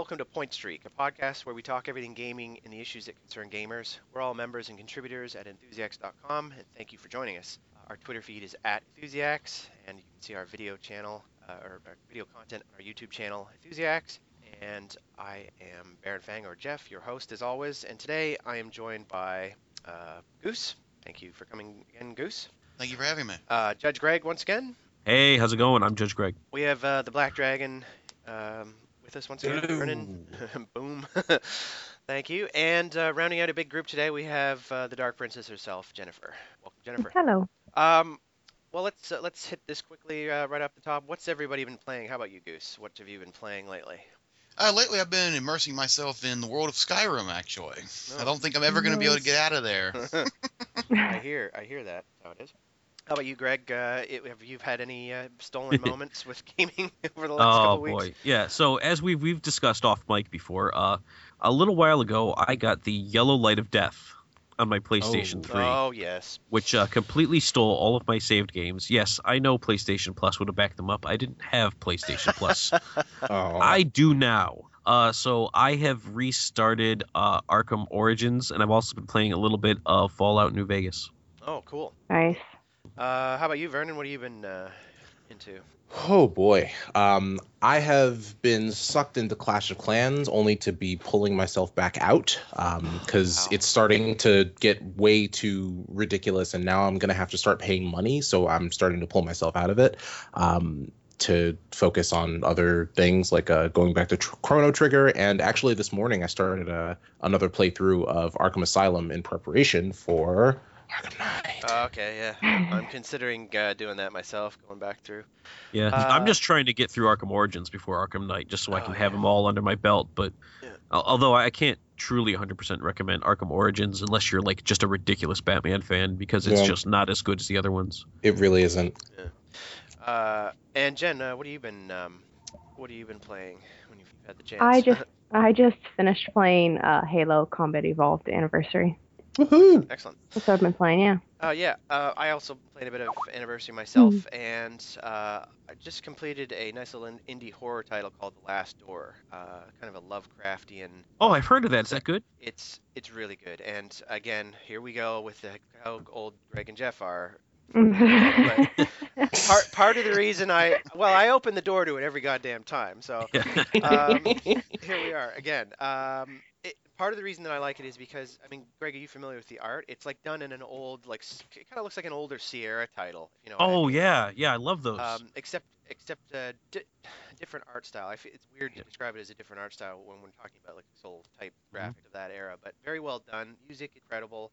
Hello and welcome to Point Streak, a podcast where we talk everything gaming and the issues that concern gamers. We're all members and contributors at enthusiacs.com, and thank you for joining us. Our Twitter feed is at enthusiacs, and you can see our video channel uh, or our video content on our YouTube channel, enthusiacs. And I am Baron Fang or Jeff, your host as always. And today I am joined by uh, Goose. Thank you for coming again, Goose. Thank you for having me. Uh, Judge Greg once again. Hey, how's it going? I'm Judge Greg. We have uh, the Black Dragon with us once again. Hello. Vernon. Boom. Thank you. And uh, rounding out a big group today, we have uh, the Dark Princess herself, Jennifer. Welcome, Jennifer. Hello. Um, well, let's uh, let's hit this quickly uh, right off the top. What's everybody been playing? How about you, Goose? What have you been playing lately? Uh, lately, I've been immersing myself in the world of Skyrim. Actually, Oh. I don't think I'm ever going to be able to get out of there. I hear I hear that. How it is. How about you, Greg? Uh, it, have you had any uh, stolen moments with gaming over the last Oh couple weeks? Oh boy, yeah. So as we've we've discussed off mic before, uh, a little while ago, I got the Yellow Light of Death on my PlayStation Oh. 3, Oh yes. which uh, completely stole all of my saved games. Yes, I know PlayStation Plus would have backed them up. I didn't have PlayStation Plus. Oh, I do now. Uh, so I have restarted uh, Arkham Origins, and I've also been playing a little bit of Fallout New Vegas. Oh, cool. Nice. Uh, how about you, Vernon? What have you been uh, into? oh boy. Um, I have been sucked into Clash of Clans only to be pulling myself back out because Wow. it's starting to get way too ridiculous, and now I'm gonna have to start paying money. So I'm starting to pull myself out of it. Um, to focus on other things like uh, going back to tr- Chrono Trigger, and actually this morning I started uh, another playthrough of Arkham Asylum in preparation for Arkham Knight. Uh, okay, yeah. I'm considering uh, doing that myself, going back through. Yeah, Uh, I'm just trying to get through Arkham Origins before Arkham Knight, just so I Oh, can have yeah. them all under my belt. But Yeah. although I can't truly 100% recommend Arkham Origins unless you're like just a ridiculous Batman fan, because it's Yeah. just not as good as the other ones. It really isn't. Uh, and Jen, uh, what have you been um, what have you been playing when you've had the chance? I just I just finished playing uh, Halo Combat Evolved Anniversary. Woohoo! Excellent. That's what I've been playing. Yeah. Uh, yeah, uh, I also played a bit of Anniversary myself, Hmm. and uh, I just completed a nice little indie horror title called The Last Door. Uh, kind of a Lovecraftian. Oh, I've heard of that. Is that good? It's it's really good. And again, here we go with the, how old Greg and Jeff are. Part part of the reason I well I open the door to it every goddamn time. So um, here we are again. Um, it, part of the reason that I like it is because I mean, Greg, are you familiar with the art? It's like done in an old like it kind of looks like an older Sierra title. You know. what I oh mean? yeah, yeah, I love those. Um, except except uh, di- different art style. I it's weird to describe it as a different art style when we're talking about like soul type Mm-hmm. graphic of that era, but very well done. Music incredible.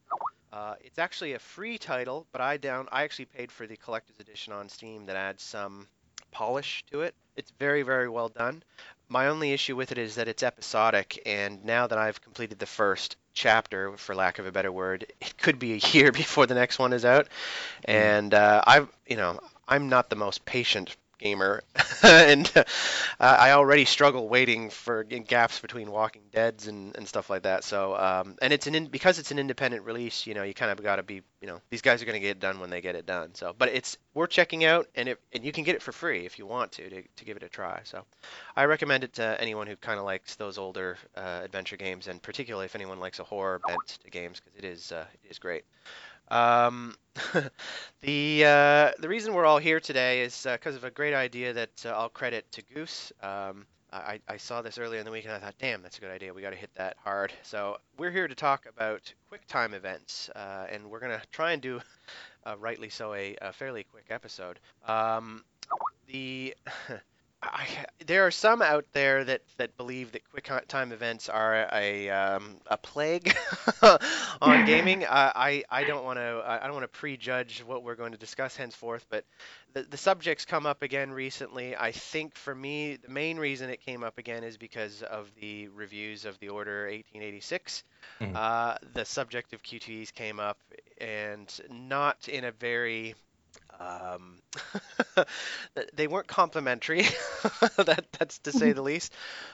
Uh, it's actually a free title, but I down I actually paid for the collector's edition on Steam that adds some polish to it. It's very very well done. My only issue with it is that it's episodic, and now that I've completed the first chapter, for lack of a better word, it could be a year before the next one is out. And uh, I've, you know, I'm not the most patient gamer, and uh, I already struggle waiting for gaps between Walking Dead's and, and stuff like that. So, um, and it's an in, because it's an independent release, you know, you kind of got to be, you know, these guys are going to get it done when they get it done. So, but it's worth checking out, and it and you can get it for free if you want to to, to give it a try. So, I recommend it to anyone who kind of likes those older uh, adventure games, and particularly if anyone likes a horror bent to games, because it is uh, it is great. Um, the uh, the reason we're all here today is because of a great idea that uh, I'll credit to Goose. Um, I, I saw this earlier in the week and I thought, damn, that's a good idea. We got to hit that hard. So we're here to talk about quick time events, uh, and we're gonna try and do, uh, rightly so, a, a fairly quick episode. Um, the I, there are some out there that, that believe that quick time events are a um, a plague on gaming. Uh, I I don't want to I don't want to prejudge what we're going to discuss henceforth, but the the subjects come up again recently. I think for me the main reason it came up again is because of the reviews of the Order 1886. Mhm. Uh, the subject of QTEs came up, and not in a very Um, they weren't complimentary. that that's to say the least.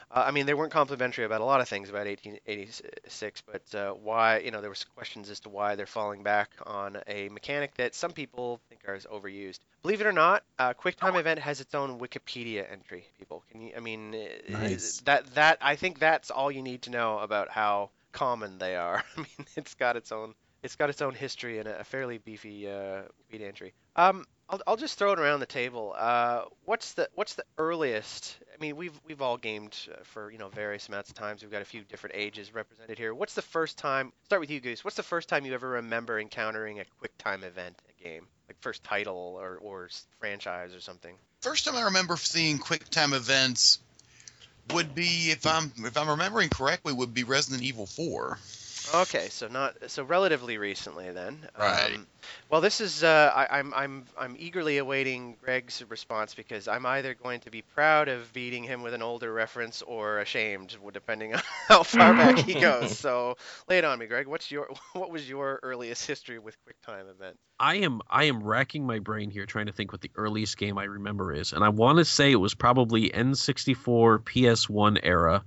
Uh, I mean, they weren't complimentary about a lot of things about 1886, but uh, why? You know, there was questions as to why they're falling back on a mechanic that some people think are overused. Believe it or not, uh, QuickTime Event has its own Wikipedia entry. People, can you? I mean, Nice. that that I think that's all you need to know about how common they are. I mean, it's got its own it's got its own history and a fairly beefy uh, entry. Um, I'll, I'll just throw it around the table. Uh, what's the what's the earliest? I mean, we've we've all gamed uh, for you know various amounts of times. We've got a few different ages represented here. What's the first time? Start with you, Goose. What's the first time you ever remember encountering a QuickTime event in a game, like first title or or franchise or something? First time I remember seeing QuickTime events would be, if I'm if I'm remembering correctly, would be Resident Evil 4. Okay, so not so relatively recently then. Right. Um, well, this is uh, I, I'm I'm I'm eagerly awaiting Greg's response because I'm either going to be proud of beating him with an older reference or ashamed, depending on how far back he goes. So lay it on me, Greg. What's your what was your earliest history with QuickTime event? I am I am racking my brain here trying to think what the earliest game I remember is, and I want to say it was probably N64 PS1 era,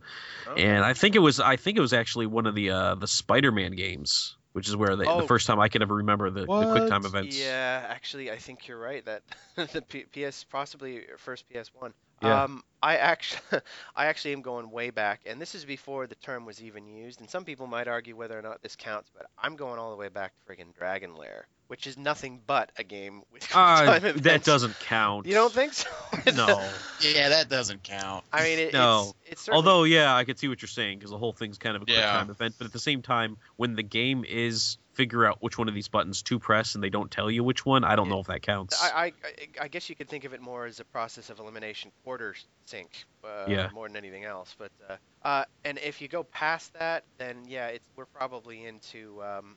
and I think it was I think it was actually one of the uh, the Spider-Man games, which is where the, Oh. the first time I can ever remember the, the QuickTime events. Yeah, actually, I think you're right. That the P- PS possibly first PS1. Yeah. Um, I actually, I actually am going way back, and this is before the term was even used. And some people might argue whether or not this counts, but I'm going all the way back to friggin' Dragon Lair, which is nothing but a game with Uh, QuickTime that doesn't count. You don't think so? No. Yeah, that doesn't count. I mean, it, No. it's, it's certainly- Although, yeah, I could see what you're saying because the whole thing's kind of a quick Yeah. time event. But at the same time, when the game is figure out which one of these buttons to press and they don't tell you which one, I don't know if that counts. I, I, I- guess you could think of it more as a process of elimination quarter sink, uh, Yeah. more than anything else. But uh, uh, and if you go past that, then yeah, it's we're probably into um,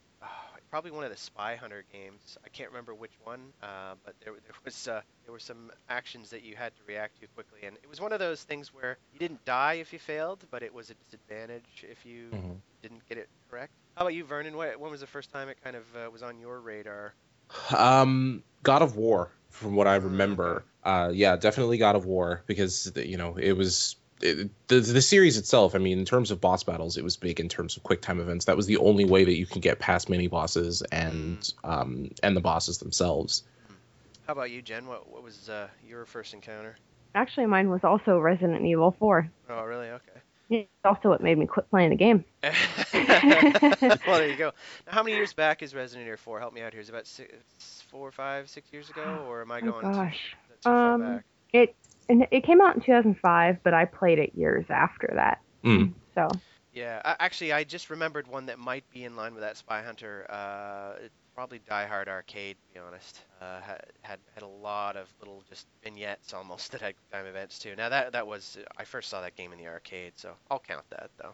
probably one of the Spy Hunter games. I can't remember which one, uh, but there there was uh, there were some actions that you had to react to quickly, and it was one of those things where you didn't die if you failed, but it was a disadvantage if you Mhm. didn't get it correct. How about you, Vernon? When, when was the first time it kind of uh, was on your radar? Um, God of War, from what I Mm, remember. Uh, yeah, definitely God of War because you know it was it, the the series itself. I mean, in terms of boss battles, it was big in terms of quick time events. That was the only way that you can get past mini bosses and um and the bosses themselves. How about you, Jen? What what was uh, your first encounter? Actually, mine was also Resident Evil 4. Oh, really? Okay. It's also what made me quit playing the game. well, there you go. Now, how many years back is Resident Evil 4? Help me out here. Is it about six, four, five, six years ago, or am I Oh going too, gosh. is that too far Um, back? It and it came out in 2005, but I played it years after that. Mm. So Yeah, actually, I just remembered one that might be in line with that Spy Hunter. Uh, it's probably Die Hard Arcade, to be honest. Uh, had, had had a lot of little just vignettes almost that had time events too. Now that that was I first saw that game in the arcade, so I'll count that though.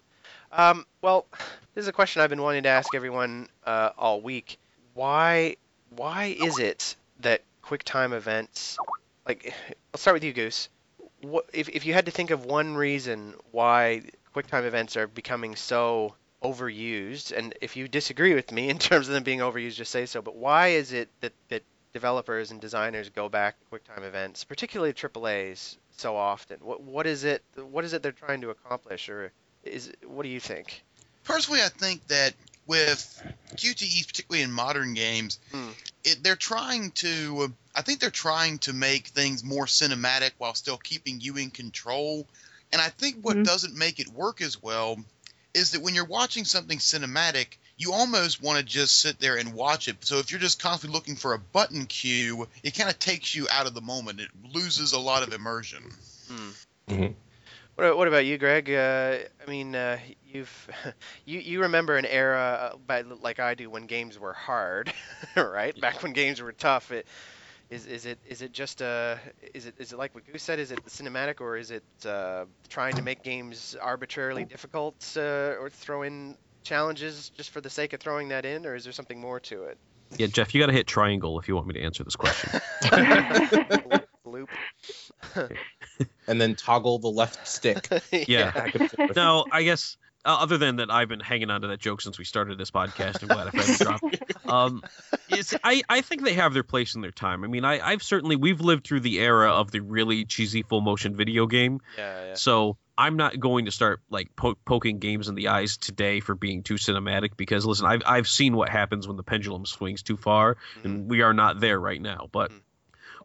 Um, well, this is a question I've been wanting to ask everyone uh, all week. Why why is it that QuickTime events like I'll start with you, Goose. What if if you had to think of one reason why QuickTime events are becoming so overused, and if you disagree with me in terms of them being overused, just say so. But why is it that that developers and designers go back to QuickTime events, particularly AAA's, so often? What what is it? What is it they're trying to accomplish, or is what do you think? Personally, I think that with QTEs, particularly in modern games, Hmm. it, they're trying to. I think they're trying to make things more cinematic while still keeping you in control. And I think what Mhm. doesn't make it work as well is that when you're watching something cinematic, you almost want to just sit there and watch it. So if you're just constantly looking for a button cue, it kind of takes you out of the moment. It loses a lot of immersion. Hmm. Mhm. What, what about you, Greg? Uh, I mean, uh, you've you you remember an era, uh, by, like I do, when games were hard, right? Back when games were tough. It, is is it is it just uh is it is it like what Goose said? Is it the cinematic or is it uh, trying to make games arbitrarily difficult uh, or throw in challenges just for the sake of throwing that in, or is there something more to it? yeah, Jeff, you got to hit triangle if you want me to answer this question. Loop. And then toggle the left stick. Yeah. back and forth. no, I guess other than that, I've been hanging on to that joke since we started this podcast. I'm glad I finally dropped. Um, it's, I, I think they have their place in their time. I mean, I, I've certainly we've lived through the era of the really cheesy full motion video game. Yeah, yeah. So I'm not going to start like po- poking games in the eyes today for being too cinematic because listen, I've I've seen what happens when the pendulum swings too far, Mhm. and we are not there right now. But Mhm.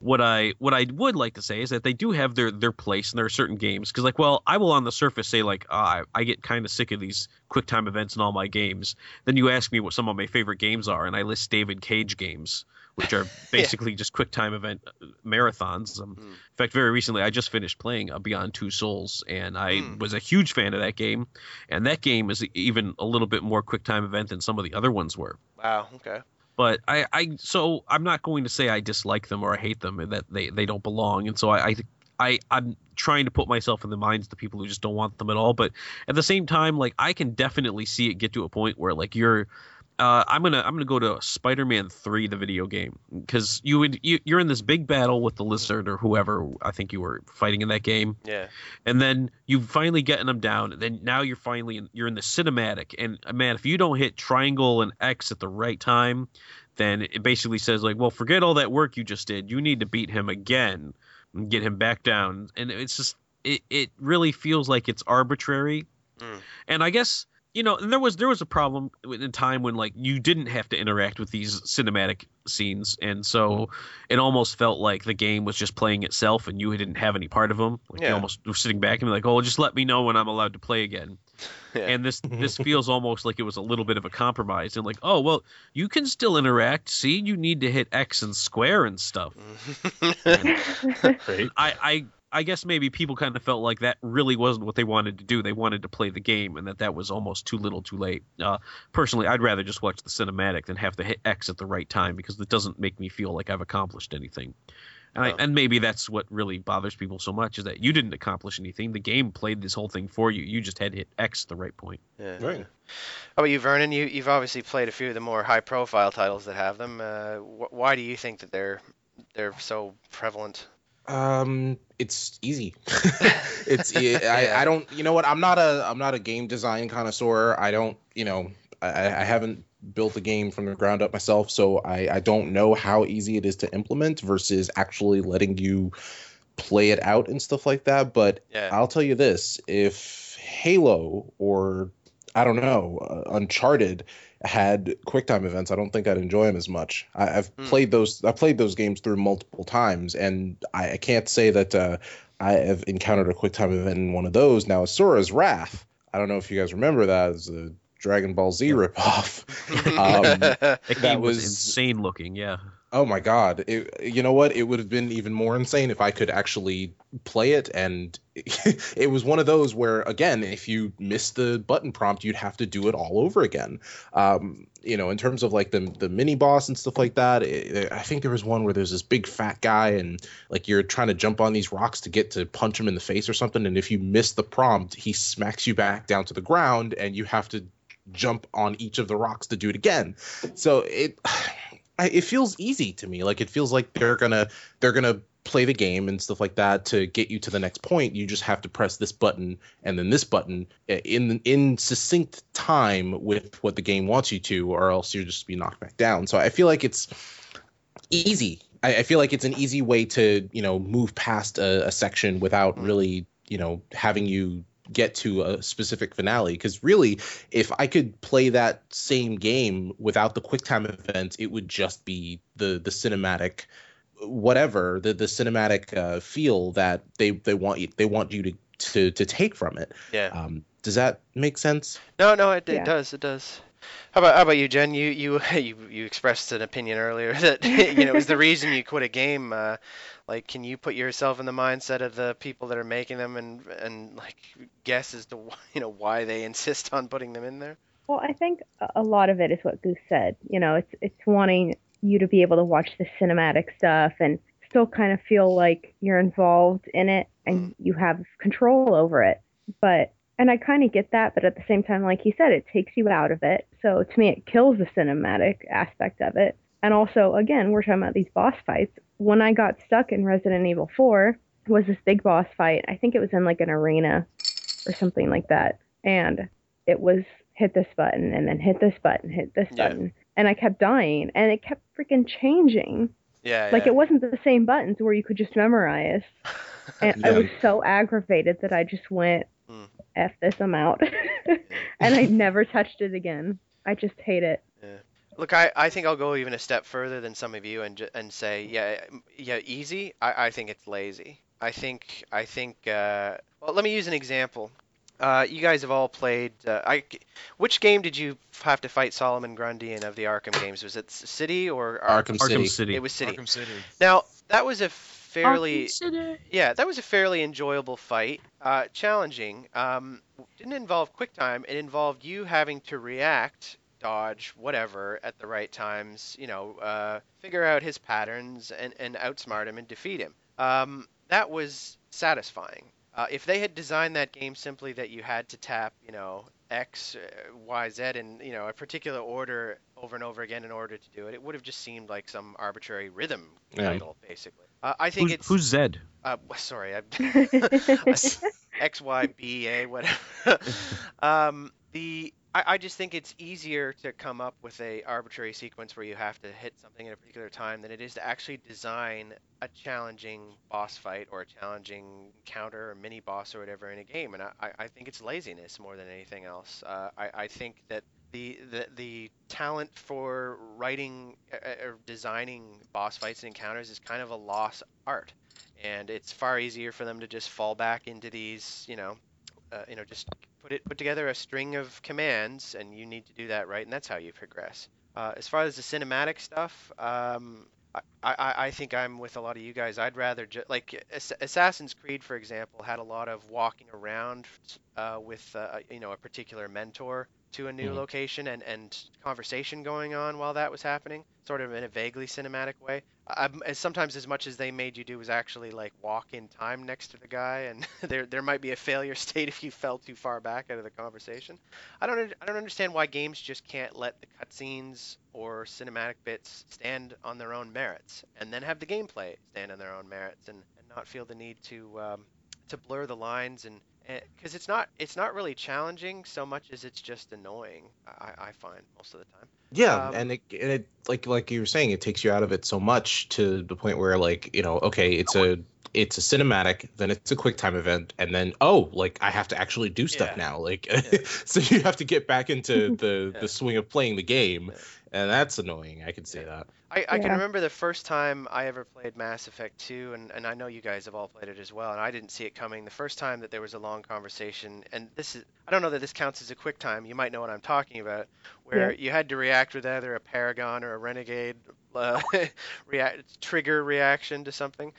What I what I would like to say is that they do have their their place, and there are certain games because like, well, I will on the surface say like, ah, I, I get kind of sick of these quick time events in all my games. Then you ask me what some of my favorite games are, and I list David Cage games. Which are basically just quick time event uh, marathons. Um, Mm. in fact, very recently, I just finished playing uh, Beyond Two Souls, and I Mm. was a huge fan of that game. And that game is even a little bit more quick time event than some of the other ones were. Wow. Okay. But I, I, so I'm not going to say I dislike them or I hate them and that they, they don't belong. And so I, I, I, I'm trying to put myself in the minds of the people who just don't want them at all. But at the same time, like I can definitely see it get to a point where like you're, uh, I'm gonna I'm gonna go to Spider-Man Three, the video game, because you would you, you're in this big battle with the lizard or whoever I think you were fighting in that game, Yeah. and then you finally getting them down. And then now you're finally in, you're in the cinematic, and uh, man, if you don't hit triangle and X at the right time, then it basically says like, well, forget all that work you just did. You need to beat him again and get him back down. And it's just it it really feels like it's arbitrary. Mm. And I guess you know and there was there was a problem in a time when like you didn't have to interact with these cinematic scenes. And so mm-hmm. it almost felt like the game was just playing itself and you didn't have any part of them like you almost were sitting back and be like oh just let me know when i'm allowed to play again. Yeah. and this this feels almost like it was a little bit of a compromise and like oh well you can still interact. See you need to hit x and square and stuff. Right. I, I I guess maybe people kind of felt like that really wasn't what they wanted to do. They wanted to play the game, and that that was almost too little, too late. Uh, personally, I'd rather just watch the cinematic than have to hit X at the right time because it doesn't make me feel like I've accomplished anything. And, I, Oh. and maybe that's what really bothers people so much is that you didn't accomplish anything. The game played this whole thing for you. You just had to hit X at the right point. yeah. Right. How about you, Vernon? You you've obviously played a few of the more high-profile titles that have them. Uh, wh- why do you think that they're they're so prevalent? Um, it's easy. it's I, I don't you know what I'm not a I'm not a game design connoisseur. I don't you know I, I haven't built a game from the ground up myself, so I I don't know how easy it is to implement versus actually letting you play it out and stuff like that. But Yeah. I'll tell you this: if Halo or I don't know, uh, Uncharted had QuickTime events, I don't think I'd enjoy them as much. I, I've Hmm. played those. I played those games through multiple times, and I, I can't say that uh, I have encountered a QuickTime event in one of those. Now, Asura's Wrath. I don't know if you guys remember that as a Dragon Ball Z ripoff. Um, That That game was, was- insane looking. Yeah. Oh my god! It, you know what? It would have been even more insane if I could actually play it. And it was one of those where, again, if you missed the button prompt, you'd have to do it all over again. Um, you know, in terms of like the the mini boss and stuff like that, it, I think there was one where there's this big fat guy, and like you're trying to jump on these rocks to get to punch him in the face or something. And if you miss the prompt, he smacks you back down to the ground, and you have to jump on each of the rocks to do it again. So it I, it feels easy to me. Like it feels like they're gonna they're gonna play the game and stuff like that to get you to the next point. You just have to press this button and then this button uh, in in succinct time with what the game wants you to, or else you'll just be knocked back down. So I feel like it's easy. I, I feel like it's an easy way to you know move past a, a section without Mm. really you know having you get to a specific finale because really if i could play that same game without the quicktime event it would just be the the cinematic whatever the the cinematic uh, feel that they they want you they want you to to to take from it yeah. um does that make sense No, no, it, it Yeah. does. It does. How about how about you, Jen? You you you you expressed an opinion earlier that you know is the reason you quit a game. Uh, like, can you put yourself in the mindset of the people that are making them and and like guess as to wh- you know why they insist on putting them in there? Well, I think a- a lot of it is what Goose said. You know, it's it's wanting you to be able to watch the cinematic stuff and still kind of feel like you're involved in it and you have control over it. But and I kind of get that, but at the same time, like he said, it takes you out of it. So to me, it kills the cinematic aspect of it. And also, again, we're talking about these boss fights. When I got stuck in Resident Evil 4, was this big boss fight. I think it was in like an arena or something like that. And it was hit this button and then hit this button, hit this Yeah. button. and I kept dying, and it kept freaking changing. Yeah, Like yeah. it wasn't the same buttons where you could just memorize. And I was so aggravated that I just went. "F this, I'm out," and I never touched it again. I just hate it. Look, I, I think I'll go even a step further than some of you and ju- and say, yeah, yeah, easy. I, I think it's lazy. I think I think. Uh, well, let me use an example. Uh, you guys have all played. Uh, I, which game did you have to fight Solomon Grundy in of the Arkham games? Was it City or Ar- Arkham, Arkham City. City. It was City. Arkham City. Now that was a fairly yeah, that was a fairly enjoyable fight. Uh, challenging. Um, didn't involve quick time. It involved you having to react, dodge, whatever, at the right times. You know, uh, figure out his patterns and, and outsmart him and defeat him. Um, that was satisfying. Uh, if they had designed that game simply that you had to tap, you know, X, uh, Y, Z in you know a particular order over and over again in order to do it, it would have just seemed like some arbitrary rhythm Yeah. title, basically. Uh, I think Who's, it's who's Zed? uh, sorry, I, X Y B A whatever. um, the I, I just think it's easier to come up with a arbitrary sequence where you have to hit something at a particular time than it is to actually design a challenging boss fight or a challenging counter or mini boss or whatever in a game. And I, I think it's laziness more than anything else. Uh, I, I think that the, the the talent for writing uh, uh, or designing boss fights and encounters is kind of a lost art and it's far easier for them to just fall back into these, you know, uh, you know, just put it put together a string of commands, and you need to do that right, and that's how you progress. Uh, as far as the cinematic stuff, um, I, I, I think I'm with a lot of you guys. I'd rather like Assassin's Creed, for example, had a lot of walking around uh, with uh, you know a particular mentor to a new Mhm. location and, and conversation going on while that was happening, sort of in a vaguely cinematic way. Um, as sometimes as much as they made you do was actually like walk in time next to the guy, and there there might be a failure state if you fell too far back out of the conversation. I don't I don't understand why games just can't let the cutscenes or cinematic bits stand on their own merits, and then have the gameplay stand on their own merits, and, and not feel the need to um, to blur the lines and because it's not it's not really challenging so much as it's just annoying. I, I find most of the time. Yeah, Um, and it, and it like like you were saying, it takes you out of it so much to the point where like you know, okay, it's a it's a cinematic, then it's a quick time event, and then oh, like I have to actually do stuff Yeah. now, like so you have to get back into the Yeah. the swing of playing the game, Yeah. and that's annoying. I can see Yeah. that. I, I can remember the first time I ever played Mass Effect 2, and, and I know you guys have all played it as well, and I didn't see it coming. The first time that there was a long conversation, and this is, I don't know that this counts as a quick time, you might know what I'm talking about, where you had to react with either a Paragon or a Renegade uh, react, trigger reaction to something.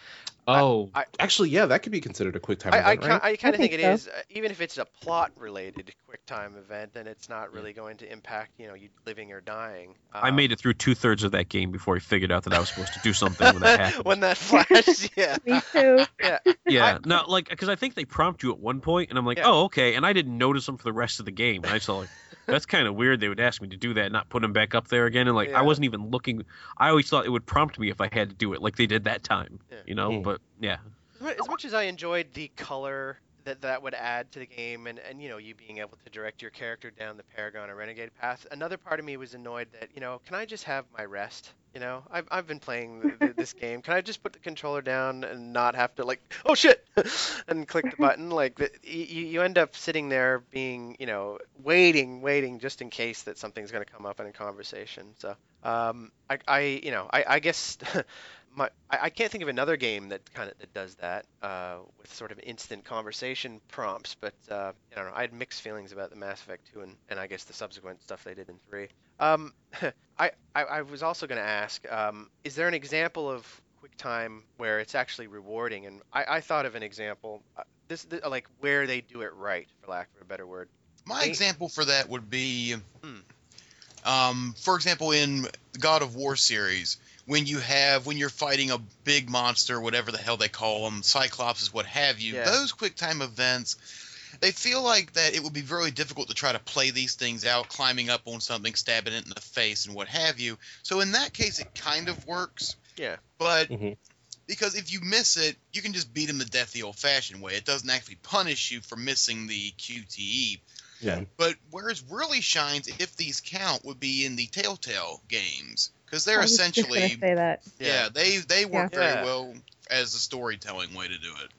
Oh, I- actually, yeah, that could be considered a quick time I, I, event, ki- right? I kind I of think, think it so. is, uh, even if it's a plot related quick time event, then it's not really going to impact, you know, you living or dying. I Um, made it through two thirds of that game before I figured out that I was supposed to do something when that happened. when that flashed, yeah. Me too. Yeah. Yeah, no, like because I think they prompt you at one point, and I'm like, Yeah. oh, okay, and I didn't notice them for the rest of the game. And I saw like, that's kind of weird. They would ask me to do that, and not put them back up there again, and like Yeah. I wasn't even looking. I always thought it would prompt me if I had to do it, like they did that time. Yeah. You know, but yeah, As much as I enjoyed the color that that would add to the game, and, and you know you being able to direct your character down the Paragon or Renegade path, another part of me was annoyed that you know can I just have my rest? You know I've I've been playing th- th- this game. Can I just put the controller down and not have to like oh shit and click the button? Like the, you you end up sitting there being you know waiting waiting just in case that something's going to come up in a conversation. So um I I you know I I guess. my I, I can't think of another game that kind of that does that uh, with sort of instant conversation prompts, but uh, I don't know. I had mixed feelings about the Mass Effect 2 and, and I guess the subsequent stuff they did in 3. Um, I, I I was also going to ask, um, is there an example of QuickTime where it's actually rewarding? And I, I thought of an example, uh, this, th like where they do it right, for lack of a better word. My Hey. example for that would be, Hmm. um, for example, in God of War series, when you have when you're fighting a big monster, whatever the hell they call them, Cyclops, what have you. Yeah. Those quick time events, they feel like that it would be very difficult to try to play these things out, climbing up on something, stabbing it in the face, and what have you. So in that case, it kind of works. Yeah. But Mhm. because if you miss it, you can just beat him to death the old-fashioned way. It doesn't actually punish you for missing the QTE. Yeah. But where it really shines, if these count, would be in the Telltale games because they're I was just essentially say that. yeah, they they work Yeah. very Yeah. well as a storytelling way to do it.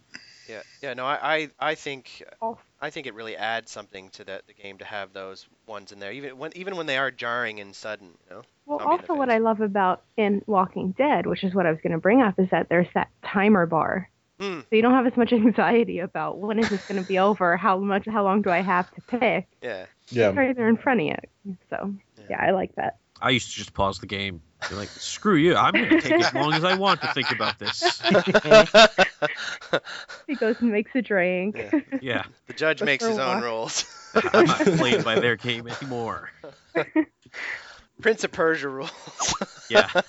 Yeah, yeah. No, I, I, I think, Oh. I think it really adds something to the, the game to have those ones in there, even when even when they are jarring and sudden. You know. Well, Zombie in also what. I love about in Walking Dead, which is what I was going to bring up, is that there's that timer bar. Hmm. So you don't have as much anxiety about when is this going to be over, how much, how long do I have to pick? Yeah. Yeah. It's right there in front of you. So Yeah. yeah, I like that. I used to just pause the game. Be like, screw you. I'm going to take as long as I want to think about this. He goes and makes a drink. Yeah. Yeah. the judge Just makes his own rules. I'm not playing by their game anymore. Prince of Persia rules. Yeah.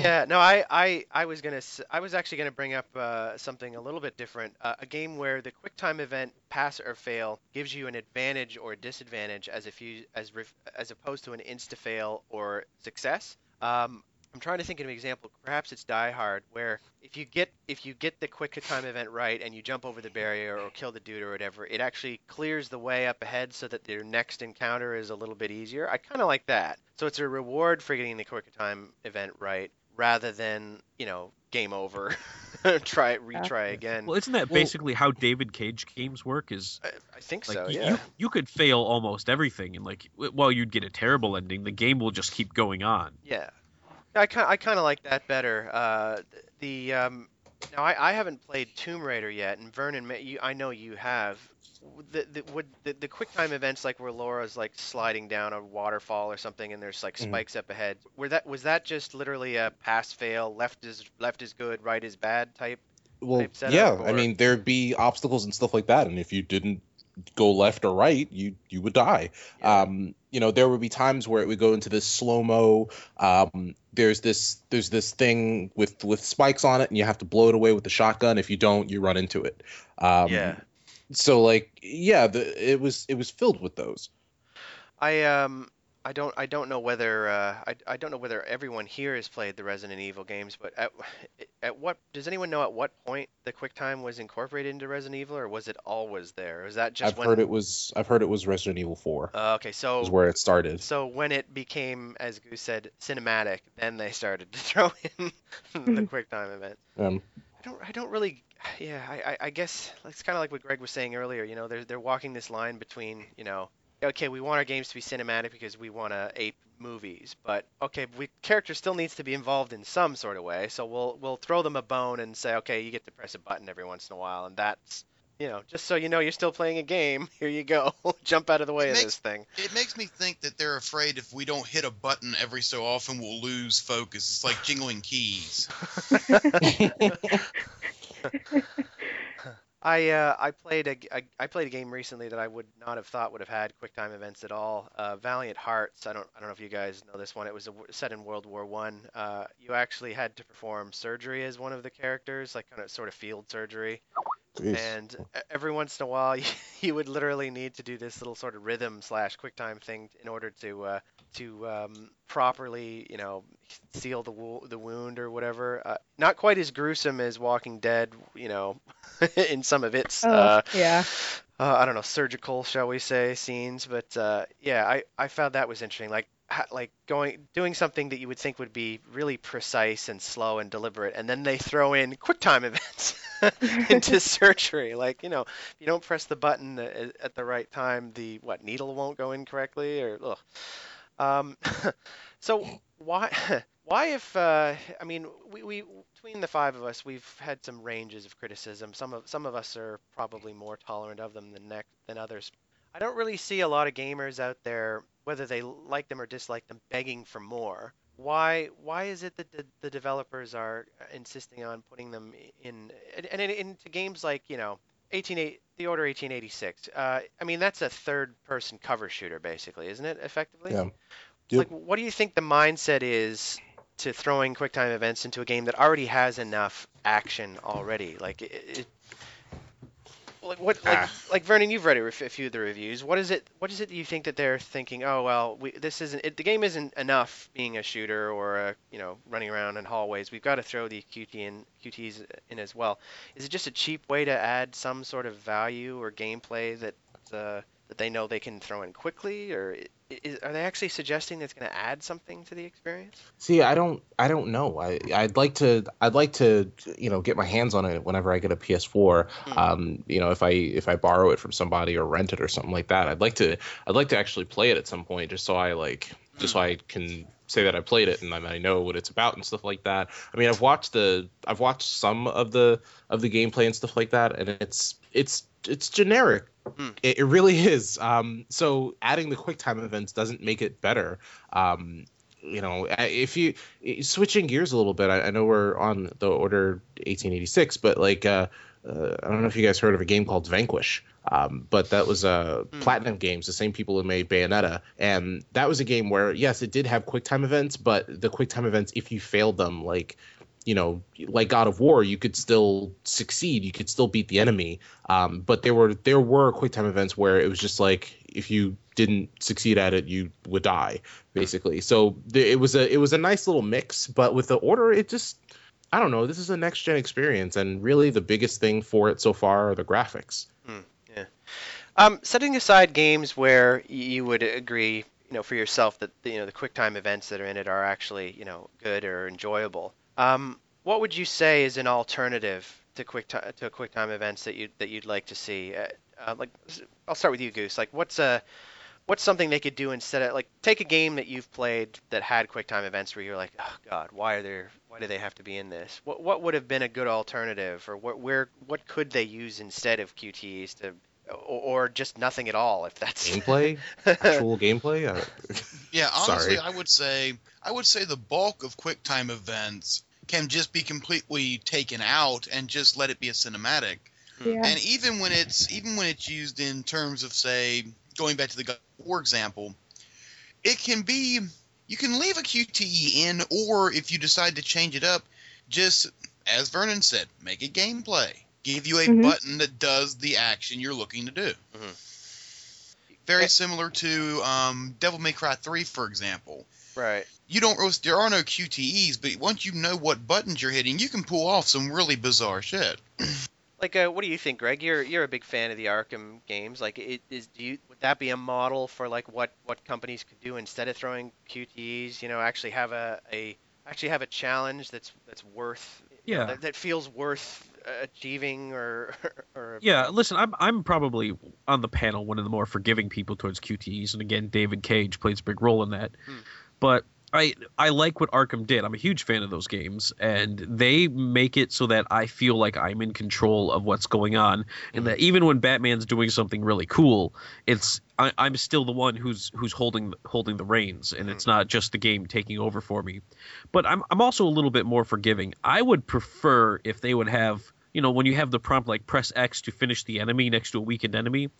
yeah, no, I, I, I was gonna, I was actually gonna bring up uh, something a little bit different. Uh, a game where the quick time event pass or fail gives you an advantage or disadvantage as if you, as as opposed to an insta fail or success. Um, I'm trying to think of an example. Perhaps it's Die Hard, where if you get if you get the quick time event right and you jump over the barrier or kill the dude or whatever, it actually clears the way up ahead so that your next encounter is a little bit easier. I kind of like that. So it's a reward for getting the quick time event right, rather than you know game over, try it, retry again. Well, isn't that Well- basically how David Cage games work? Is I, I think like so. y- Yeah. you, you could fail almost everything, and like w- while you'd get a terrible ending, the game will just keep going on. Yeah, I kind I kind of like that better. Uh, the um, now I, I haven't played Tomb Raider yet, and Vernon, you, I know you have. The, the, would the, the quick time events like where Lara's like sliding down a waterfall or something, and there's like Mhm. spikes up ahead. Were that was that just literally a pass fail, left is left is good, right is bad type? Well, type setup, yeah. or- I mean, there'd be obstacles and stuff like that, and if you didn't go left or right, you you would die. Yeah. Um, you know, there would be times where it would go into this slow mo. Um, there's this there's this thing with with spikes on it, and you have to blow it away with the shotgun. If you don't, you run into it. Um, Yeah. So like, yeah, the, it was it was filled with those. I um I don't I don't know whether uh, I I don't know whether everyone here has played the Resident Evil games, but at at what does anyone know at what point the QuickTime was incorporated into Resident Evil, or was it always there? Is that just I've when? heard it was I've heard it was Resident Evil Four Uh, okay, so is where it started. so when it became, as Goose said, cinematic, then they started to throw in the QuickTime event. Um, I don't I don't really yeah I I, I guess it's kind of like what Greg was saying earlier. You know, they're they're walking this line between you know okay, we want our games to be cinematic because we want to ape movies, but okay, we character still needs to be involved in some sort of way. So we'll we'll throw them a bone and say, okay, you get to press a button every once in a while, and that's you know just so you know you're still playing a game. Here you go, jump out of the way It of makes- this thing. It makes me think that they're afraid if we don't hit a button every so often, we'll lose focus. It's like jingling keys. I uh, I played a, a- I played a game recently that I would not have thought would have had QuickTime events at all. Uh, Valiant Hearts. I don't I don't know if you guys know this one. It was a, set in World War One. Uh, you actually had to perform surgery as one of the characters, like kind of sort of field surgery. Jeez. And every once in a while, you, you would literally need to do this little sort of rhythm slash QuickTime thing in order to uh, to um, properly, you know, seal the wo- the wound or whatever. Uh, not quite as gruesome as Walking Dead, you know, in some of its Oh, uh, yeah. uh, I don't know, surgical, shall we say, scenes. But uh, yeah, I, I found that was interesting. Like ha- like going doing something that you would think would be really precise and slow and deliberate, and then they throw in quick time events into surgery. Like you know, if you don't press the button at, at the right time, the what needle won't go in correctly, or ugh. Um, so why why if uh, I mean we, we between the five of us we've had some ranges of criticism. Some of some of us are probably more tolerant of them than next than others. I don't really see a lot of gamers out there, whether they like them or dislike them, begging for more. Why why is it that the, the developers are insisting on putting them in and, and into games like you know 18 the order 1886 uh, i mean that's a third person cover shooter basically isn't it effectively? Yeah. like what do you think the mindset is to throwing quicktime events into a game that already has enough action already? Like it, it like what like, Ah. like Vernon you've read a, few of the reviews. What is it what is it that you think that they're thinking oh well we, this isn't it, the game isn't enough being a shooter or a you know running around in hallways. We've got to throw the QT in QTs in as well. Is it just a cheap way to add some sort of value or gameplay that uh, that they know they can throw in quickly, or is, are they actually suggesting that's going to add something to the experience? See, I don't, I don't know. I, I'd like to, I'd like to, you know, get my hands on it whenever I get a PS4. Hmm. Um, you know, if I, if I borrow it from somebody or rent it or something like that, I'd like to, I'd like to actually play it at some point, just so I like, just so I can say that I played it and I, I know what it's about and stuff like that. I mean, I've watched the, I've watched some of the, of the gameplay and stuff like that, and it's, it's, it's generic. Hmm. It, it really is. Um, so adding the QuickTime events doesn't make it better. Um, you know, if you switching gears a little bit, I, I know we're on the order 1886, but like, uh, uh, I don't know if you guys heard of a game called Vanquish. Um, but that was uh, Hmm. Platinum Games, the same people who made Bayonetta, and that was a game where yes, it did have QuickTime events, but the QuickTime events, if you failed them, like you know, like God of War, you could still succeed, you could still beat the enemy. Um, but there were there were QuickTime events where it was just like if you didn't succeed at it, you would die, basically. So it was a it was a nice little mix, but with the order, it just I don't know. This is a next gen experience, and really the biggest thing for it so far are the graphics. Yeah um, setting aside games where you would agree, you know, for yourself that you know the QuickTime events that are in it are actually you know good or enjoyable. Um, what would you say is an alternative to QuickTime to QuickTime events that you that you'd like to see? Uh, uh, like, s- I'll start with you, Goose. Like, what's a what's something they could do instead of like take a game that you've played that had QuickTime events where you're like, oh God, why are there why do they have to be in this? What what would have been a good alternative, or what where what could they use instead of QTEs to or, or just nothing at all if that's Gameplay, actual gameplay. Uh, Yeah, honestly, Sorry. I would say I would say the bulk of QuickTime events can just be completely taken out and just let it be a cinematic. Yeah. And even when it's even when it's used in terms of say going back to the God War example, it can be you can leave a QTE in, or if you decide to change it up, just as Vernon said, make it gameplay. Give you a Mhm. button that does the action you're looking to do. Very similar to um, Devil May Cry 3, for example. right. You don't really, there are no QTEs, but once you know what buttons you're hitting, you can pull off some really bizarre shit. Like, uh, what do you think, Greg? You're you're a big fan of the Arkham games. Like, it is do you would that be a model for like what what companies could do instead of throwing QTEs? You know, actually have a, a actually have a challenge that's that's worth you know, that, that feels worth uh, achieving or or Yeah, listen, I'm I'm probably on the panel one of the more forgiving people towards QTEs, and again, David Cage plays a big role in that. Hmm. But I I like what Arkham did. I'm a huge fan of those games, and they make it so that I feel like I'm in control of what's going on, and that mm-hmm. even when Batman's doing something really cool, it's I, I'm still the one who's who's holding holding the reins, and it's mm-hmm. not just the game taking over for me. But I'm I'm also a little bit more forgiving. I would prefer if they would have you know, when you have the prompt like press X to finish the enemy next to a weakened enemy,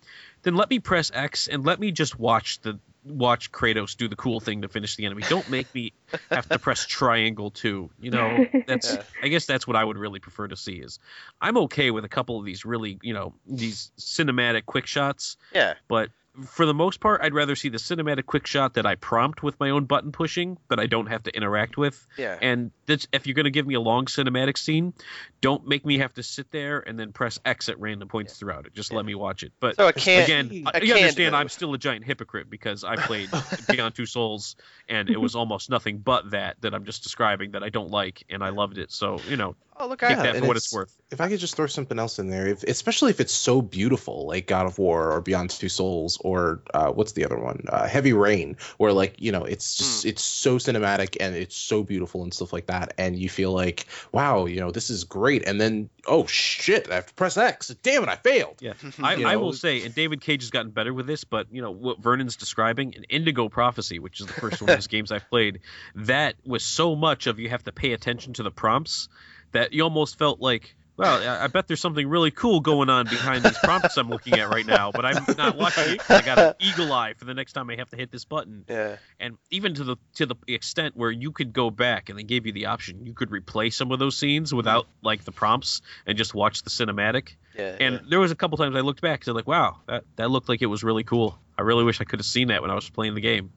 then let me press X and let me just watch the watch Kratos do the cool thing to finish the enemy. Don't make me have to press triangle too. You know, that's Yeah. I guess that's what I would really prefer to see is I'm okay with a couple of these really, you know, these cinematic quick shots, yeah. but for the most part, I'd rather see the cinematic quick shot that I prompt with my own button pushing that I don't have to interact with. Yeah. And that's, if you're going to give me a long cinematic scene, don't make me have to sit there and then press X at random points throughout it. Just Yeah. let me watch it. But So it can't. again, A I- you understand move. I'm still a giant hypocrite because I played Beyond Two Souls and it was almost nothing but that that I'm just describing that I don't like and I loved it. So, you know, oh look, take I Yeah, that for what it's it's- worth. if I could just throw something else in there, if, especially if it's so beautiful, like God of War or Beyond Two Souls or uh, what's the other one, uh, Heavy Rain, where like you know it's just it's so cinematic and it's so beautiful and stuff like that, and you feel like wow, you know this is great, and then oh shit, I have to press X, damn it, I failed. Yeah, I, I will say, and David Cage has gotten better with this, but you know what Vernon's describing in Indigo Prophecy, which is the first one of his games I've played, that was so much of you have to pay attention to the prompts that you almost felt like, well, I bet there's something really cool going on behind these prompts I'm looking at right now, but I'm not watching it. I got an eagle eye for the next time I have to hit this button, Yeah. and even to the to the extent where you could go back and they gave you the option, you could replay some of those scenes without like the prompts and just watch the cinematic. Yeah. And yeah. there was a couple times I looked back and said like, wow, that, that looked like it was really cool. I really wish I could have seen that when I was playing the game.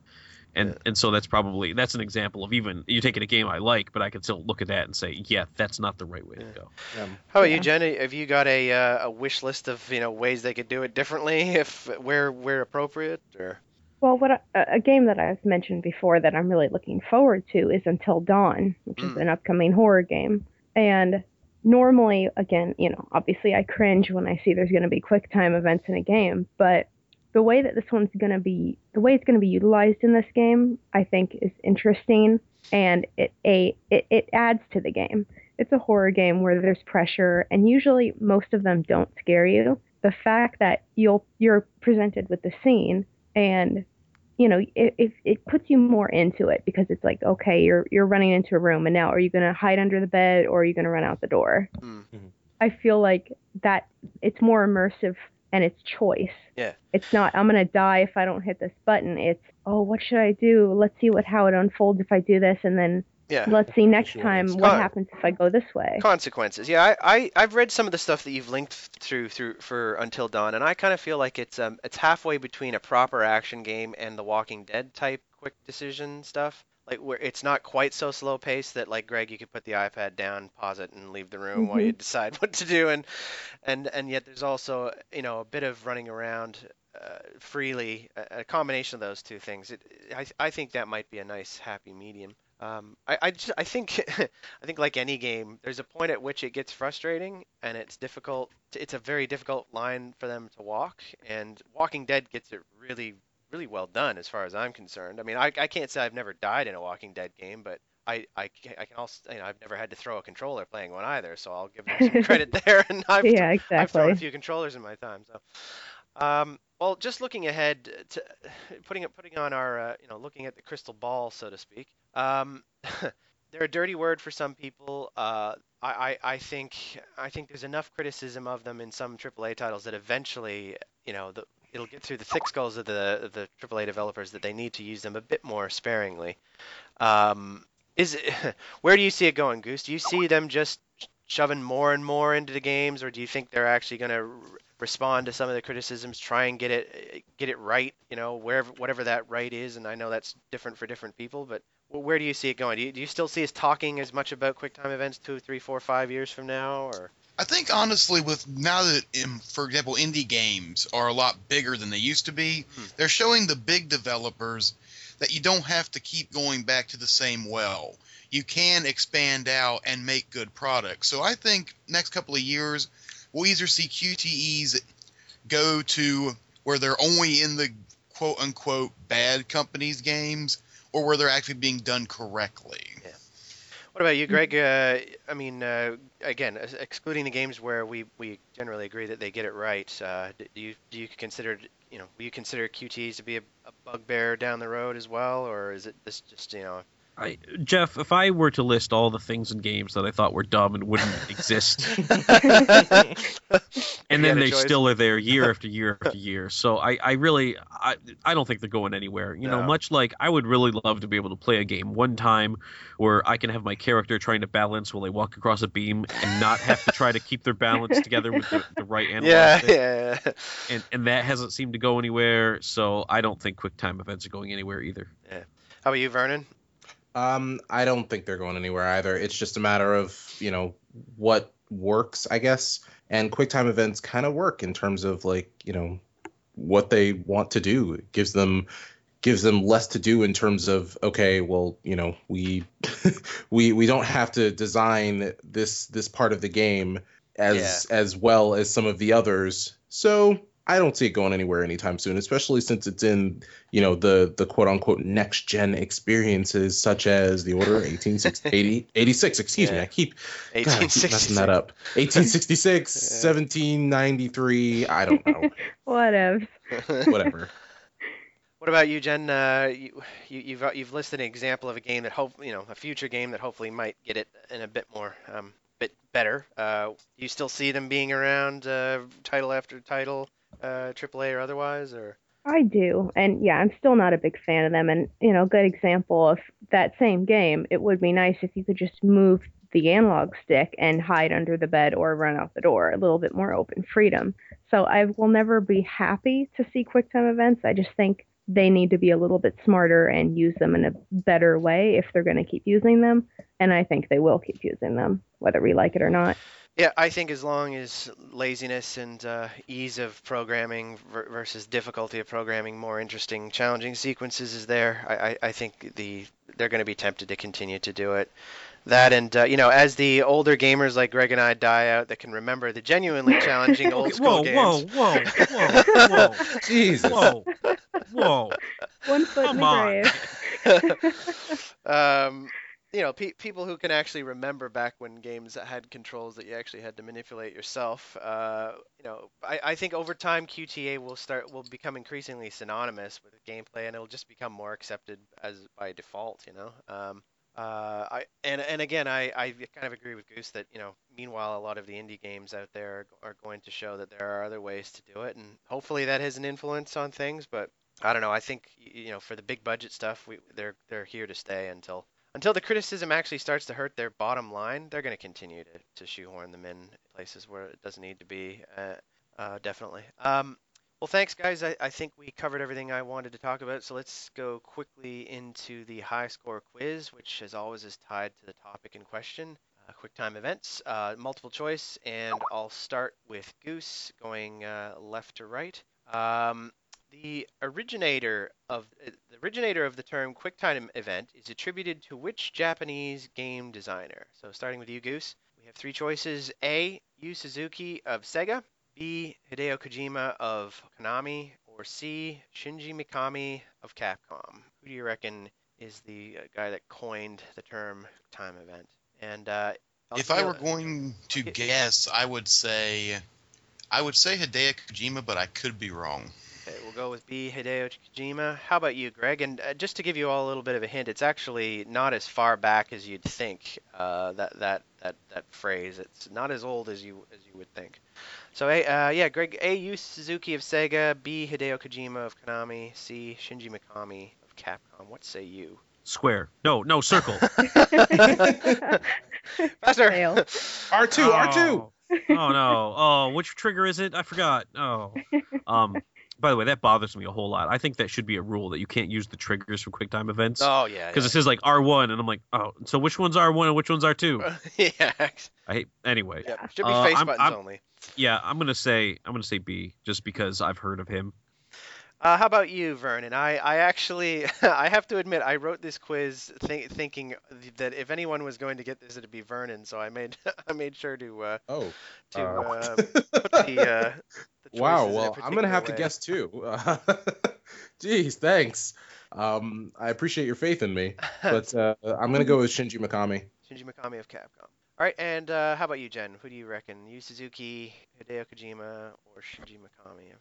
And Yeah. and so that's probably that's an example of even you're taking a game I like, but I can still look at that and say, yeah, that's not the right way Yeah. to go. Um, How about Yeah. you, Jen? Have you got a uh, a wish list of you know ways they could do it differently if where where appropriate or? Well, what a game that I've mentioned before that I'm really looking forward to is Until Dawn, which is Mm. an upcoming horror game. And normally, again, you know, obviously I cringe when I see there's going to be quick time events in a game, but the way that this one's going to be, the way it's going to be utilized in this game, I think is interesting, and it a it, it adds to the game. It's a horror game where there's pressure, and usually most of them don't scare you. The fact that you'll you're presented with the scene and you know it, it, it puts you more into it because it's like okay you're you're running into a room and now are you going to hide under the bed or are you going to run out the door Hmm. i feel like that it's more immersive and it's choice Yeah. it's not i'm going to die if i don't hit this button it's oh what should i do let's see what how it unfolds if i do this and then Yeah. let's see next time what con- happens if i go this way consequences. Yeah, I, I I've read some of the stuff that you've linked through through for Until Dawn, and I kind of feel like it's um it's halfway between a proper action game and the Walking Dead type quick decision stuff. Like where it's not quite so slow paced that like Greg, you could put the iPad down, pause it, and leave the room while you decide what to do, and and and yet there's also you know a bit of running around uh, freely, a, a combination of those two things. It, I I think that might be a nice happy medium. Um, I, I, just, I think I think like any game, there's a point at which it gets frustrating and it's difficult. It's a very difficult line for them to walk, and Walking Dead gets it really, really well done as far as I'm concerned. I mean, I, I can't say I've never died in a Walking Dead game, but I, I, ca- I can also, you know, I've never had to throw a controller playing one either, so I'll give them some credit there. And I've, yeah I've thrown a few controllers in my time. So, um, well, just looking ahead to putting it, putting on our, uh, you know, looking at the crystal ball, so to speak. Um, they're a dirty word for some people. Uh, I, I, I think, I think there's enough criticism of them in some AAA titles that eventually, you know, the, it'll get through the thick skulls of the the AAA developers that they need to use them a bit more sparingly. Um, is it, where do you see it going, Goose? Do you see them just shoving more and more into the games, or do you think they're actually going to respond to some of the criticisms, try and get it get it right? You know, wherever whatever that right is, and I know that's different for different people, but where do you see it going? Do you, do you still see us talking as much about QuickTime events two, three, four, five years from now, or I think honestly, with now that, for example, indie games are a lot bigger than they used to be, Hmm. they're showing the big developers that you don't have to keep going back to the same well. You can expand out and make good products. So I think next couple of years, we'll either see QTEs go to where they're only in the quote unquote bad companies games, or where they're actually being done correctly. What about you, Greg? Uh, I mean, uh, again, excluding the games where we, we generally agree that they get it right, uh, do you do you consider you know will you consider QTs to be a, a bugbear down the road as well, or is it this just you know? I, Jeff, if I were to list all the things in games that I thought were dumb and wouldn't exist, and then they choice. still are there year after year after year. So I, I really, I, I don't think they're going anywhere. You know, much like I would really love to be able to play a game one time where I can have my character trying to balance while they walk across a beam and not have to try to keep their balance together with the, the right analog yeah, stick. yeah, yeah. And and that hasn't seemed to go anywhere. So I don't think QuickTime events are going anywhere either. Yeah. How about you, Vernon? Um, I don't think they're going anywhere either. It's just a matter of you know what works, I guess. And QuickTime events kind of work in terms of like you know what they want to do. It gives them gives them less to do in terms of okay, well you know we we we don't have to design this this part of the game as as well as some of the others. So I don't see it going anywhere anytime soon, especially since it's in you know the the quote unquote next gen experiences such as the order 1880 86 excuse me i keep God, I keep messing that up 1866 Yeah. 1793 i don't know Whatever. whatever What about you, Jen? Uh, you, you, you've you've listed an example of a game that hope you know a future game that hopefully might get it in a bit more um, bit better. Uh, you still see them being around, uh, title after title, uh, AAA or otherwise, or I do. And yeah, I'm still not a big fan of them. And, you know, good example of that same game, it would be nice if you could just move the analog stick and hide under the bed or run out the door. A little bit more open freedom. So I will never be happy to see QuickTime events. I just think they need to be a little bit smarter and use them in a better way if they're going to keep using them. And I think they will keep using them, whether we like it or not. Yeah, I think as long as laziness and uh, ease of programming ver- versus difficulty of programming, more interesting, challenging sequences is there. I, I, I think the they're going to be tempted to continue to do it. That and uh, you know, as the older gamers like Greg and I die out, that can remember the genuinely challenging old school whoa, games. whoa, whoa, whoa, whoa, Jesus. whoa, whoa. One foot in the grave. um, you know, pe- people who can actually remember back when games had controls that you actually had to manipulate yourself. Uh, you know, I, I think over time QTA will start will become increasingly synonymous with gameplay, and it'll just become more accepted as by default. You know. Um, uh, I and and again, I, I kind of agree with Goose that you know, meanwhile, a lot of the indie games out there are, are going to show that there are other ways to do it, and hopefully that has an influence on things. But I don't know. I think you know, for the big budget stuff, we they're they're here to stay until until the criticism actually starts to hurt their bottom line. They're going to continue to to shoehorn them in places where it doesn't need to be. Uh, uh, definitely. Um, well, thanks, guys. I, I think we covered everything I wanted to talk about. So let's go quickly into the high score quiz, which, as always, is tied to the topic in question. Uh, quick time events, uh, multiple choice, and I'll start with Goose going uh, left to right. Um, the originator of uh, the originator of the term QuickTime event is attributed to which Japanese game designer? So starting with you, Goose, we have three choices: A. Yu Suzuki of Sega, B. Hideo Kojima of Konami, or C. Shinji Mikami of Capcom. Who do you reckon is the uh, guy that coined the term time event? And uh, If I were going to guess, I would say, I would say Hideo Kojima, but I could be wrong. Okay, we'll go with B. Hideo Kojima. How about you, Greg? And uh, just to give you all a little bit of a hint, it's actually not as far back as you'd think. Uh, that that that that phrase. It's not as old as you as you would think. So, A, uh, yeah, Greg. A. Yu Suzuki of Sega. B. Hideo Kojima of Konami. C. Shinji Mikami of Capcom. What say you? Square. No, no, circle. Faster. Fail. R2, R2. Oh. oh no. Oh, which trigger is it? I forgot. Oh. Um. By the way, that bothers me a whole lot. I think that should be a rule that you can't use the triggers for QuickTime events. Oh yeah. Because it says like R1, and I'm like, oh, so which one's R1 and which one's R2? yeah. yeah. I hate. Anyway, yeah. Should be Uh, face I'm- buttons I'm- only. yeah, I'm gonna say I'm gonna say B, just because I've heard of him. Uh, how about you, Vernon? I, I actually, I have to admit, I wrote this quiz think, thinking that if anyone was going to get this, it'd be Vernon. So I made, I made sure to, uh, Oh. to uh, uh, put the, uh, the wow. choices in a Well, I'm gonna have to guess too. Uh, Jeez, thanks. Um, I appreciate your faith in me, but uh, I'm gonna go with Shinji Mikami. Shinji Mikami of Capcom. All right, and uh, how about you, Jen? Who do you reckon? Yu Suzuki, Hideo Kojima, or Shinji Mikami?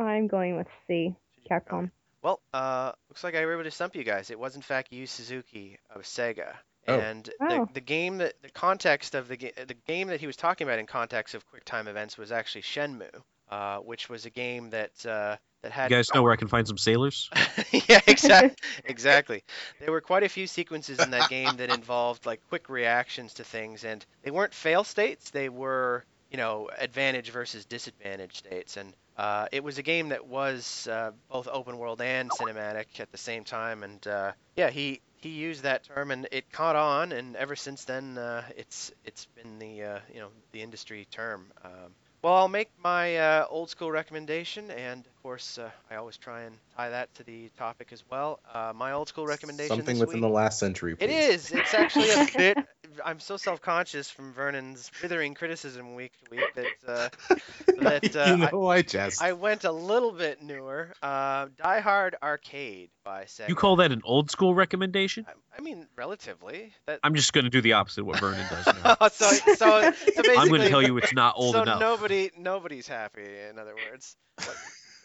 I'm going with C. Shinji Capcom. Well, uh, looks like I were able to stump you guys. It was in fact Yu Suzuki of Sega. Oh. And Oh. the, the game that the context of the ga- the game that he was talking about in context of QuickTime events was actually Shenmue, uh, which was a game that uh, that You guys know where I can find some sailors? yeah, exactly. exactly. There were quite a few sequences in that game that involved like quick reactions to things, and they weren't fail states. They were, you know, advantage versus disadvantage states. And uh, it was a game that was uh, both open world and cinematic at the same time. And uh, yeah, he he used that term, and it caught on. And ever since then, uh, it's it's been the uh, you know the industry term. Um, well, I'll make my uh, old school recommendation, and course, uh, I always try and tie that to the topic as well. Uh, my old school recommendation Something this within week. the last century. It Please. is. It's actually a bit. I'm so self-conscious from Vernon's withering criticism week to week that uh, that uh, you know, I, jest. I went a little bit newer. Uh, Die Hard Arcade by Sega. You call that an old school recommendation? I, I mean, relatively. That. I'm just gonna do the opposite of what Vernon does now. so, so, so basically, I'm gonna tell you it's not old so enough. nobody, nobody's happy. In other words,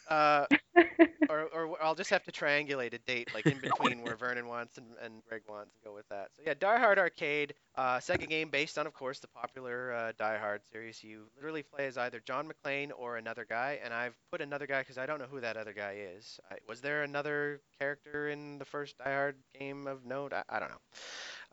uh, or, or I'll just have to triangulate a date like in between where Vernon wants and, and Greg wants and go with that. So yeah, Die Hard Arcade, uh, Sega game based on, of course, the popular uh, Die Hard series. You literally play as either John McClane or another guy, and I've put another guy because I don't know who that other guy is. I, was there another character in the first Die Hard game of note? I, I don't know.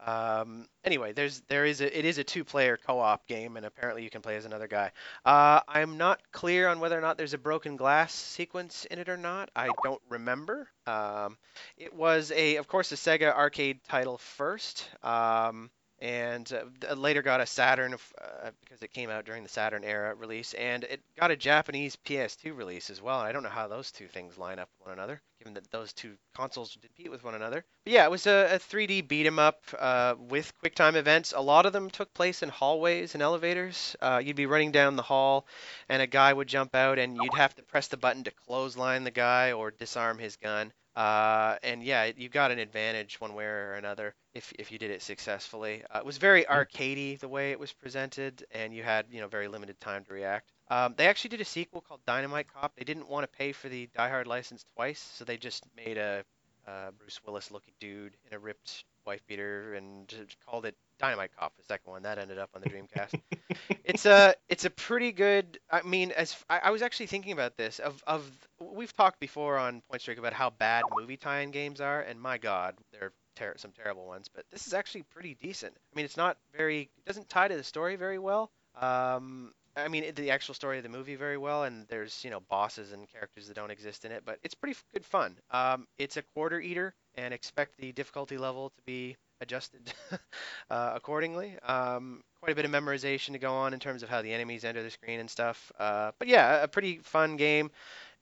Um, anyway, there's there is a it is a two-player co-op game, and apparently you can play as another guy. Uh, I'm not clear on whether or not there's a broken glass sequence in it or not. I don't remember. Um, it was a, of course, a Sega arcade title first. Um, and uh, later got a Saturn uh, because it came out during the Saturn era release, and it got a Japanese PS2 release as well. I don't know how those two things line up one another, given that those two consoles compete with one another. But yeah, it was a, a 3D beat 'em up uh, with QuickTime events. A lot of them took place in hallways and elevators. Uh, you'd be running down the hall, and a guy would jump out, and you'd have to press the button to clothesline the guy or disarm his gun. Uh, and yeah, you got an advantage one way or another if, if you did it successfully. Uh, it was very Hmm. arcadey the way it was presented, and you had you know very limited time to react. Um, they actually did a sequel called Dynamite Cop. They didn't want to pay for the Die Hard license twice, so they just made a uh, Bruce Willis looking dude in a ripped wife beater and called it Dynamite Cop. The second one that ended up on the Dreamcast. it's a it's a pretty good. I mean, as I, I was actually thinking about this of of we've talked before on Point Streak about how bad movie tie-in games are, and my God, they're ter- some terrible ones. But this is actually pretty decent. I mean, it's not very. It doesn't tie to the story very well. Um, I mean, the actual story of the movie very well, and there's you know bosses and characters that don't exist in it, but it's pretty good fun. Um, it's a quarter eater, and expect the difficulty level to be adjusted uh, accordingly. Um, quite a bit of memorization to go on in terms of how the enemies enter the screen and stuff. Uh, but yeah, a pretty fun game.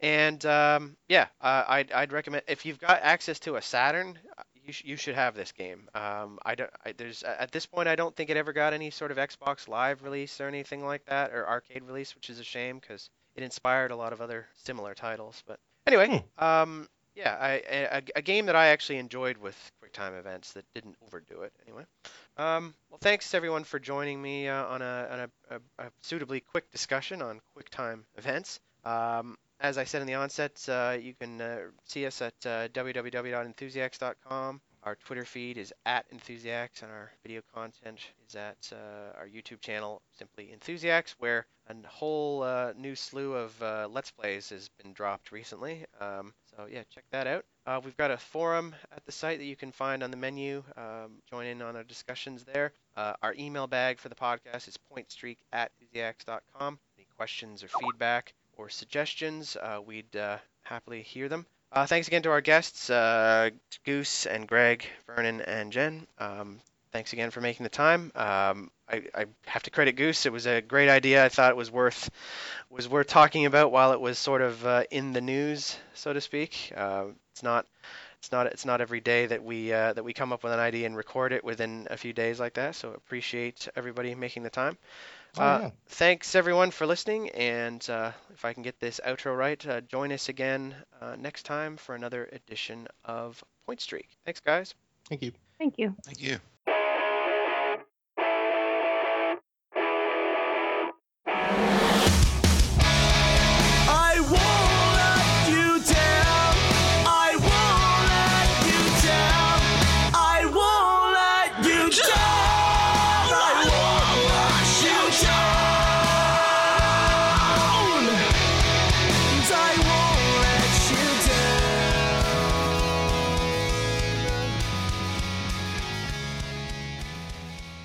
And um, yeah, uh, I'd, I'd recommend if you've got access to a Saturn, you, sh- you should have this game. Um, I don't, I, there's at this point I don't think it ever got any sort of Xbox Live release or anything like that, or arcade release, which is a shame because it inspired a lot of other similar titles. But anyway, um, yeah, I, a, a game that I actually enjoyed with QuickTime events that didn't overdo it. Anyway, um, well, thanks everyone for joining me uh, on, a, on a, a, a suitably quick discussion on QuickTime events. Um, as I said in the onset, uh, you can uh, see us at uh, www.enthusiacs.com. Our Twitter feed is at Enthusiacs, and our video content is at uh, our YouTube channel, simply Enthusiacs, where a whole uh, new slew of uh, Let's Plays has been dropped recently. Um, so yeah, check that out. We've got a forum at the site that you can find on the menu. Um, join in on our discussions there. Our email bag for the podcast is pointstreak at enthusiacs.com. Any questions or feedback or suggestions, uh, we'd uh, happily hear them. Uh, thanks again to our guests, Goose and Greg, Vernon and Jen. Um, thanks again for making the time. Um, I, I have to credit Goose. It was a great idea. I thought it was worth was worth talking about while it was sort of uh, in the news, so to speak. Uh, it's not it's not it's not every day that we uh, that we come up with an idea and record it within a few days like that. So appreciate everybody making the time. Oh, Uh, yeah. Thanks everyone for listening, and uh, if I can get this outro right, uh, join us again uh, next time for another edition of Point Streak. Thanks, guys. Thank you. Thank you. Thank you.